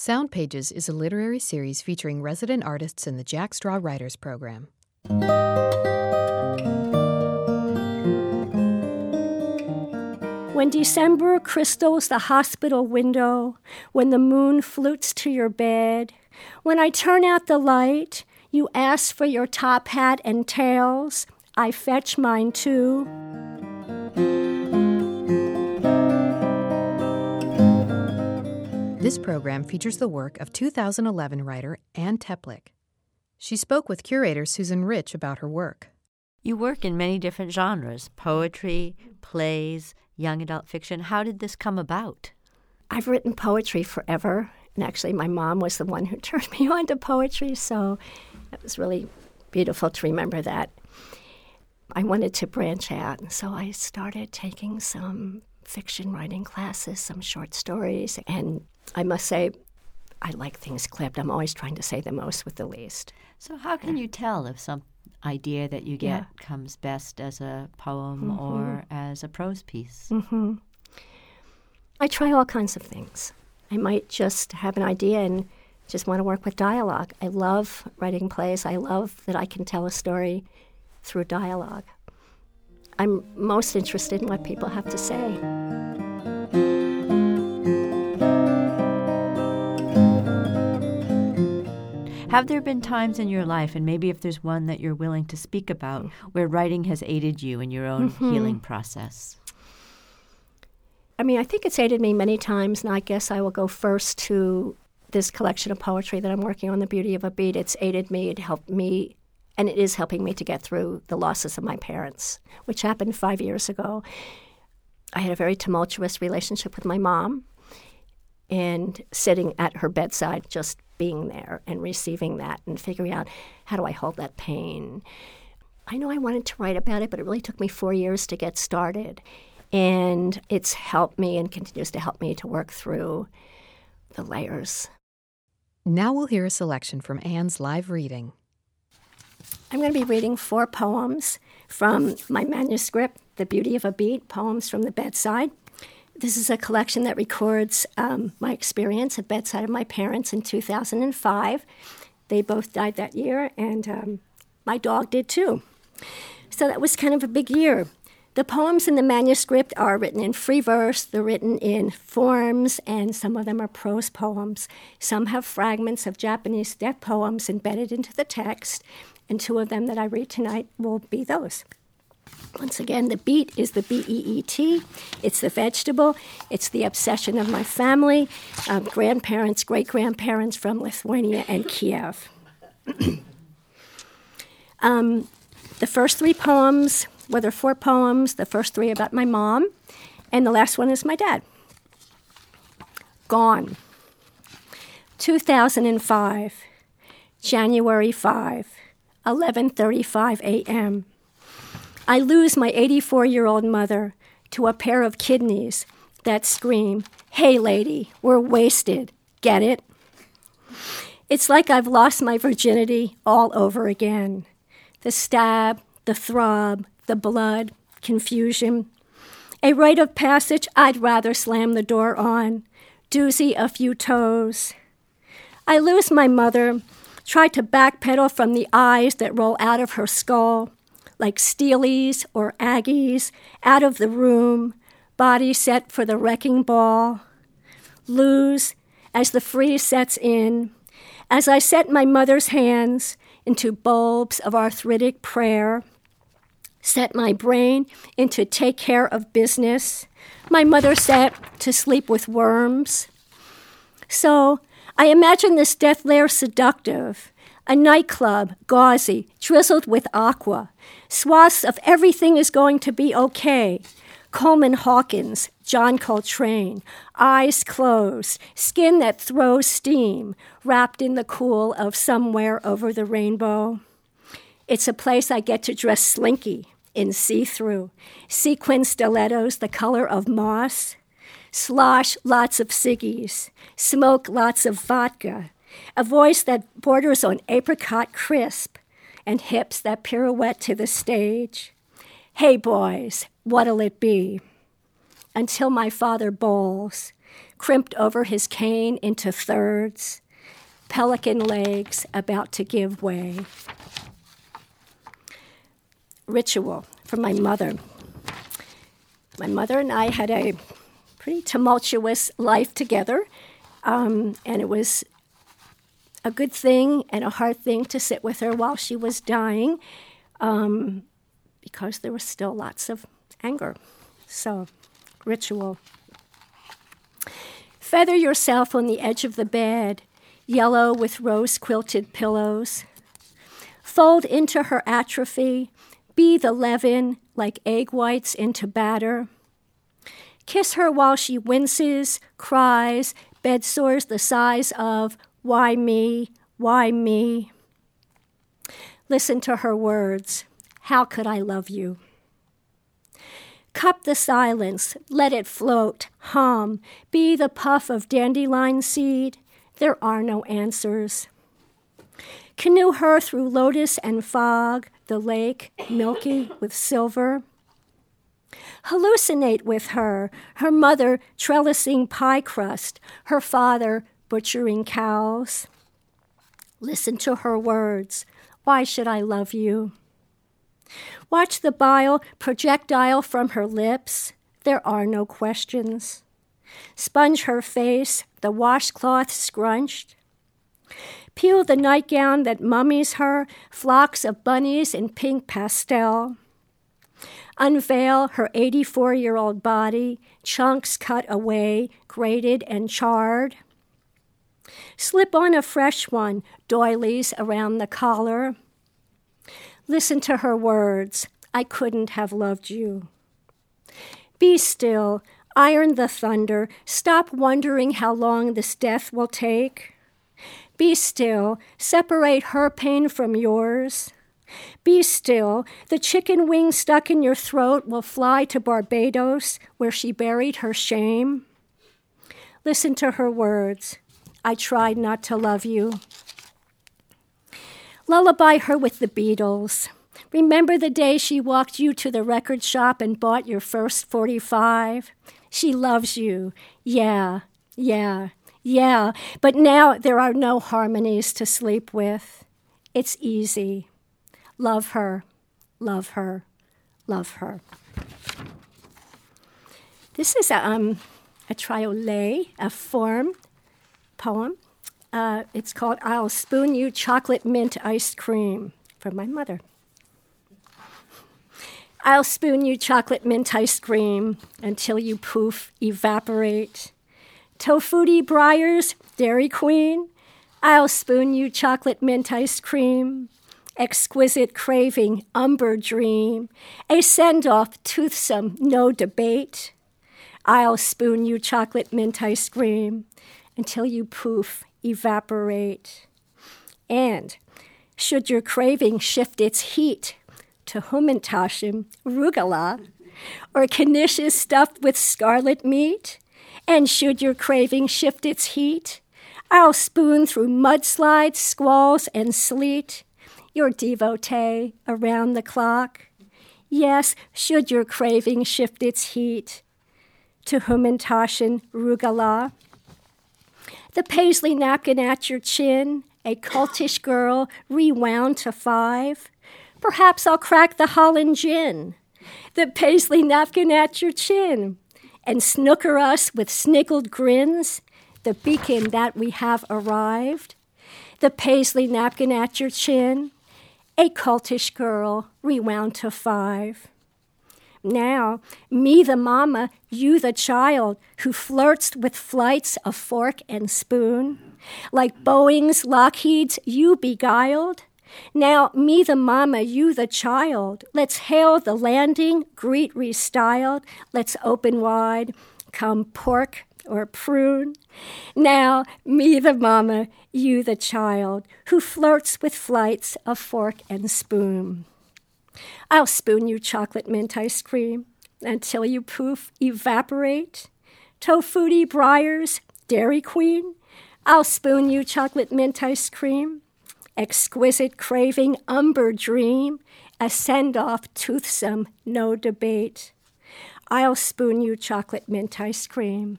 Sound Pages is a literary series featuring resident artists in the Jack Straw Writers Program. When December crystals the hospital window, when the moon flutes to your bed, when I turn out the light, you ask for your top hat and tails, I fetch mine too. This program features the work of 2011 writer Anne Teplick. She spoke with curator Susan Rich about her work. You work in many different genres poetry, plays, young adult fiction. How did this come about? I've written poetry forever, and actually, my mom was the one who turned me on to poetry, so it was really beautiful to remember that. I wanted to branch out, and so I started taking some fiction writing classes, some short stories, and I must say, I like things clipped. I'm always trying to say the most with the least. So, how can you tell if some idea that you get yeah. comes best as a poem mm-hmm. or as a prose piece? Mm-hmm. I try all kinds of things. I might just have an idea and just want to work with dialogue. I love writing plays. I love that I can tell a story through dialogue. I'm most interested in what people have to say. Have there been times in your life, and maybe if there's one that you're willing to speak about, where writing has aided you in your own mm-hmm. healing process? I mean, I think it's aided me many times, and I guess I will go first to this collection of poetry that I'm working on, The Beauty of a Beat. It's aided me, it helped me, and it is helping me to get through the losses of my parents, which happened five years ago. I had a very tumultuous relationship with my mom, and sitting at her bedside, just being there and receiving that and figuring out how do I hold that pain. I know I wanted to write about it, but it really took me four years to get started. And it's helped me and continues to help me to work through the layers. Now we'll hear a selection from Anne's live reading. I'm going to be reading four poems from my manuscript, The Beauty of a Beat Poems from the Bedside. This is a collection that records um, my experience at bedside of my parents in 2005. They both died that year, and um, my dog did too. So that was kind of a big year. The poems in the manuscript are written in free verse, they're written in forms, and some of them are prose poems. Some have fragments of Japanese death poems embedded into the text, and two of them that I read tonight will be those. Once again, the beet is the B E E T. It's the vegetable. It's the obsession of my family, um, grandparents, great grandparents from Lithuania and Kiev. um, the first three poems, well, there are four poems. The first three about my mom, and the last one is my dad. Gone. 2005, January 5, 11:35 a.m. I lose my 84 year old mother to a pair of kidneys that scream, Hey, lady, we're wasted. Get it? It's like I've lost my virginity all over again. The stab, the throb, the blood, confusion. A rite of passage I'd rather slam the door on, doozy a few toes. I lose my mother, try to backpedal from the eyes that roll out of her skull like Steelies or Aggies, out of the room, body set for the wrecking ball. Lose as the freeze sets in, as I set my mother's hands into bulbs of arthritic prayer, set my brain into take care of business. My mother set to sleep with worms. So I imagine this death lair seductive, a nightclub, gauzy, drizzled with aqua, swaths of everything is going to be okay. Coleman Hawkins, John Coltrane, eyes closed, skin that throws steam, wrapped in the cool of somewhere over the rainbow. It's a place I get to dress slinky in see through, sequin stilettos the color of moss, slosh lots of ciggies, smoke lots of vodka, a voice that borders on apricot crisp, and hips that pirouette to the stage. Hey, boys, what'll it be? Until my father bowls, crimped over his cane into thirds, pelican legs about to give way. Ritual from my mother. My mother and I had a pretty tumultuous life together, um, and it was a good thing and a hard thing to sit with her while she was dying um, because there was still lots of anger. So, ritual. Feather yourself on the edge of the bed, yellow with rose quilted pillows. Fold into her atrophy, be the leaven like egg whites into batter. Kiss her while she winces, cries, bed sores the size of, Why me? Why me? Listen to her words. How could I love you? Cup the silence, let it float, hum, be the puff of dandelion seed. There are no answers. Canoe her through lotus and fog, the lake milky with silver. Hallucinate with her, her mother trellising pie crust, her father butchering cows. Listen to her words. Why should I love you? Watch the bile projectile from her lips. There are no questions. Sponge her face, the washcloth scrunched. Peel the nightgown that mummies her, flocks of bunnies in pink pastel. Unveil her 84 year old body, chunks cut away, grated and charred. Slip on a fresh one, doilies around the collar. Listen to her words I couldn't have loved you. Be still, iron the thunder, stop wondering how long this death will take. Be still, separate her pain from yours. Be still, the chicken wing stuck in your throat will fly to Barbados, where she buried her shame. Listen to her words I tried not to love you. Lullaby her with the Beatles. Remember the day she walked you to the record shop and bought your first 45? She loves you. Yeah, yeah, yeah. But now there are no harmonies to sleep with. It's easy. Love her, love her, love her. This is a, um, a triolet, a form poem. Uh, it's called I'll Spoon You Chocolate Mint Ice Cream from my mother. I'll spoon you chocolate mint ice cream until you poof, evaporate. Tofuti Breyers, Dairy Queen, I'll spoon you chocolate mint ice cream. Exquisite craving, umber dream, a send off, toothsome, no debate. I'll spoon you chocolate mint ice cream until you poof, evaporate. And should your craving shift its heat to Hamantaschen, rugelach, or knishes stuffed with scarlet meat, and should your craving shift its heat, I'll spoon through mudslides, squalls, and sleet, your devotee around the clock. Yes, should your craving shift its heat to Hamantaschen, rugelach. The paisley napkin at your chin, a cultish girl rewound to five. Perhaps I'll crack the Holland gin, the paisley napkin at your chin, and snooker us with sniggled grins, the beacon that we have arrived. The paisley napkin at your chin, a cultish girl rewound to five. Now, me the mama, you the child, who flirts with flights of fork and spoon. Like Boeing's, Lockheed's, you beguiled. Now, me the mama, you the child. Let's hail the landing, greet restyled. Let's open wide, come pork or prune. Now, me the mama, you the child, who flirts with flights of fork and spoon. I'll spoon you chocolate mint ice cream until you poof, evaporate. Tofuti Breyers, Dairy Queen, I'll spoon you chocolate mint ice cream. Exquisite craving, umber dream, a send off, toothsome, no debate. I'll spoon you chocolate mint ice cream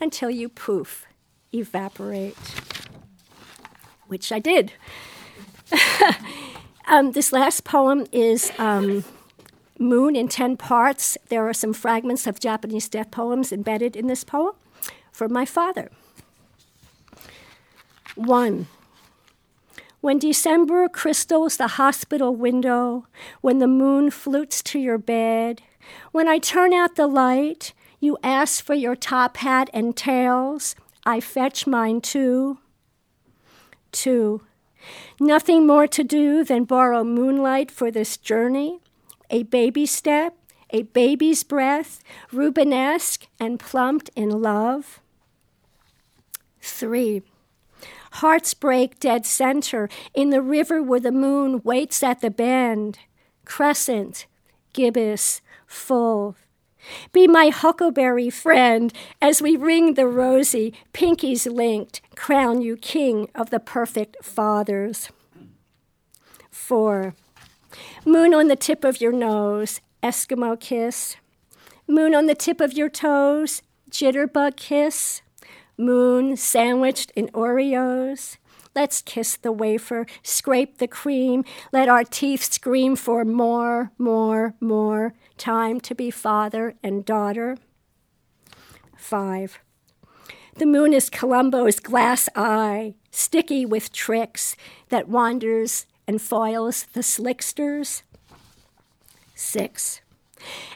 until you poof, evaporate, which I did. um, this last poem is um, Moon in 10 parts. There are some fragments of Japanese death poems embedded in this poem for my father. One. When December crystals the hospital window, when the moon flutes to your bed, when I turn out the light, you ask for your top hat and tails, I fetch mine too. Two. Nothing more to do than borrow moonlight for this journey, a baby step, a baby's breath, Rubenesque and plumped in love. Three. Hearts break dead center in the river where the moon waits at the bend. Crescent, gibbous, full. Be my huckleberry friend as we ring the rosy, pinkies linked, crown you king of the perfect fathers. Four. Moon on the tip of your nose, Eskimo kiss. Moon on the tip of your toes, jitterbug kiss. Moon sandwiched in Oreos. Let's kiss the wafer, scrape the cream, let our teeth scream for more, more, more. Time to be father and daughter. Five. The moon is Columbo's glass eye, sticky with tricks that wanders and foils the slicksters. Six.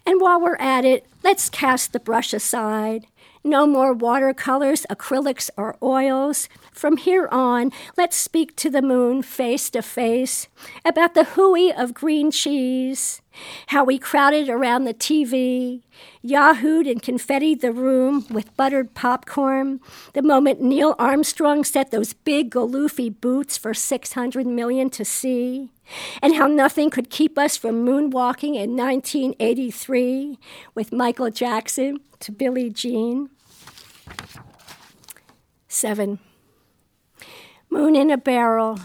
And while we're at it, let's cast the brush aside. No more watercolors, acrylics, or oils. From here on, let's speak to the moon face to face about the hooey of green cheese, how we crowded around the TV, yahooed and confettied the room with buttered popcorn, the moment Neil Armstrong set those big galoofy boots for 600 million to see, and how nothing could keep us from moonwalking in 1983 with Michael Jackson to Billie Jean. Seven. Moon in a barrel.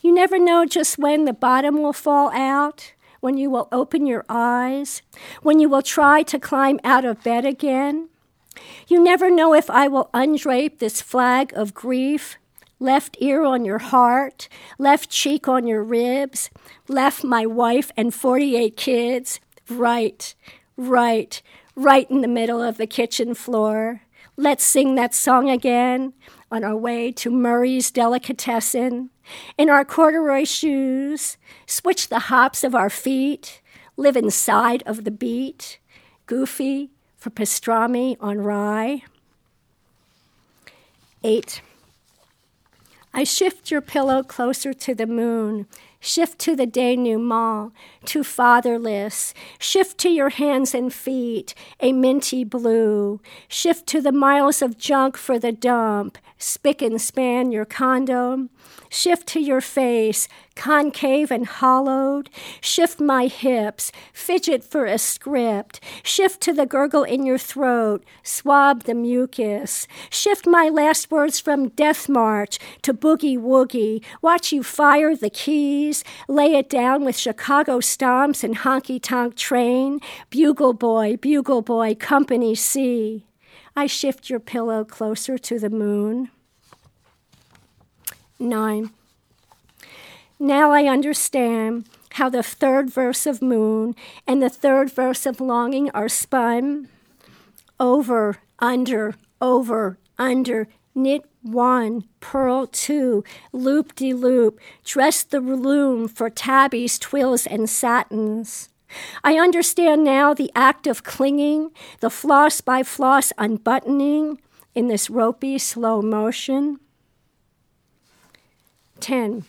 You never know just when the bottom will fall out, when you will open your eyes, when you will try to climb out of bed again. You never know if I will undrape this flag of grief, left ear on your heart, left cheek on your ribs, left my wife and 48 kids, right, right, right in the middle of the kitchen floor. Let's sing that song again on our way to Murray's Delicatessen. In our corduroy shoes, switch the hops of our feet, live inside of the beat, goofy for pastrami on rye. Eight. I shift your pillow closer to the moon, Shift to the denouement, to fatherless. Shift to your hands and feet, a minty blue. Shift to the miles of junk for the dump, spick and span your condo. Shift to your face, concave and hollowed. Shift my hips, fidget for a script. Shift to the gurgle in your throat, swab the mucus. Shift my last words from death march to boogie woogie. Watch you fire the keys, lay it down with Chicago stomps and honky tonk train. Bugle boy, bugle boy, company C. I shift your pillow closer to the moon. 9. Now I understand how the third verse of Moon and the third verse of Longing are spun over, under, over, under, knit one, purl two, loop de loop, dress the loom for tabbies, twills, and satins. I understand now the act of clinging, the floss by floss unbuttoning in this ropey slow motion. 10.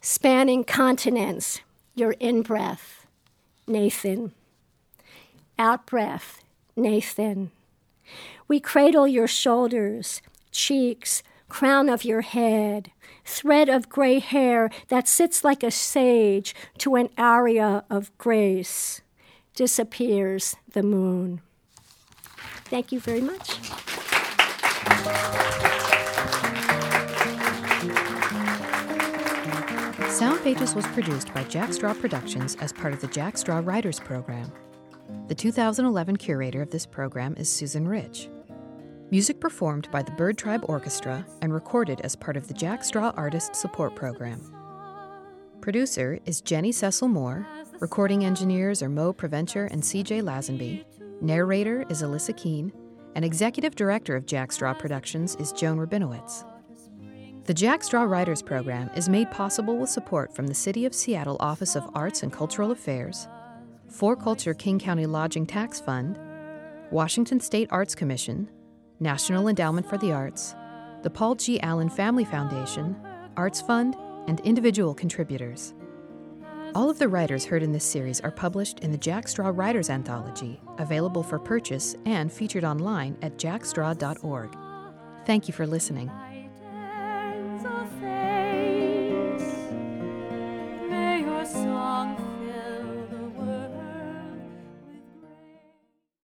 Spanning continents, your in breath, Nathan. Out breath, Nathan. We cradle your shoulders, cheeks, crown of your head, thread of gray hair that sits like a sage to an aria of grace. Disappears the moon. Thank you very much. Sound Pages was produced by Jack Straw Productions as part of the Jack Straw Writers Program. The 2011 curator of this program is Susan Rich. Music performed by the Bird Tribe Orchestra and recorded as part of the Jack Straw Artist Support Program. Producer is Jenny Cecil Moore. Recording engineers are Mo Preventure and CJ Lazenby. Narrator is Alyssa Keene. And executive director of Jack Straw Productions is Joan Rabinowitz. The Jack Straw Writers Program is made possible with support from the City of Seattle Office of Arts and Cultural Affairs, 4Culture King County Lodging Tax Fund, Washington State Arts Commission, National Endowment for the Arts, the Paul G. Allen Family Foundation, Arts Fund, and individual contributors. All of the writers heard in this series are published in the Jack Straw Writers Anthology, available for purchase and featured online at jackstraw.org. Thank you for listening.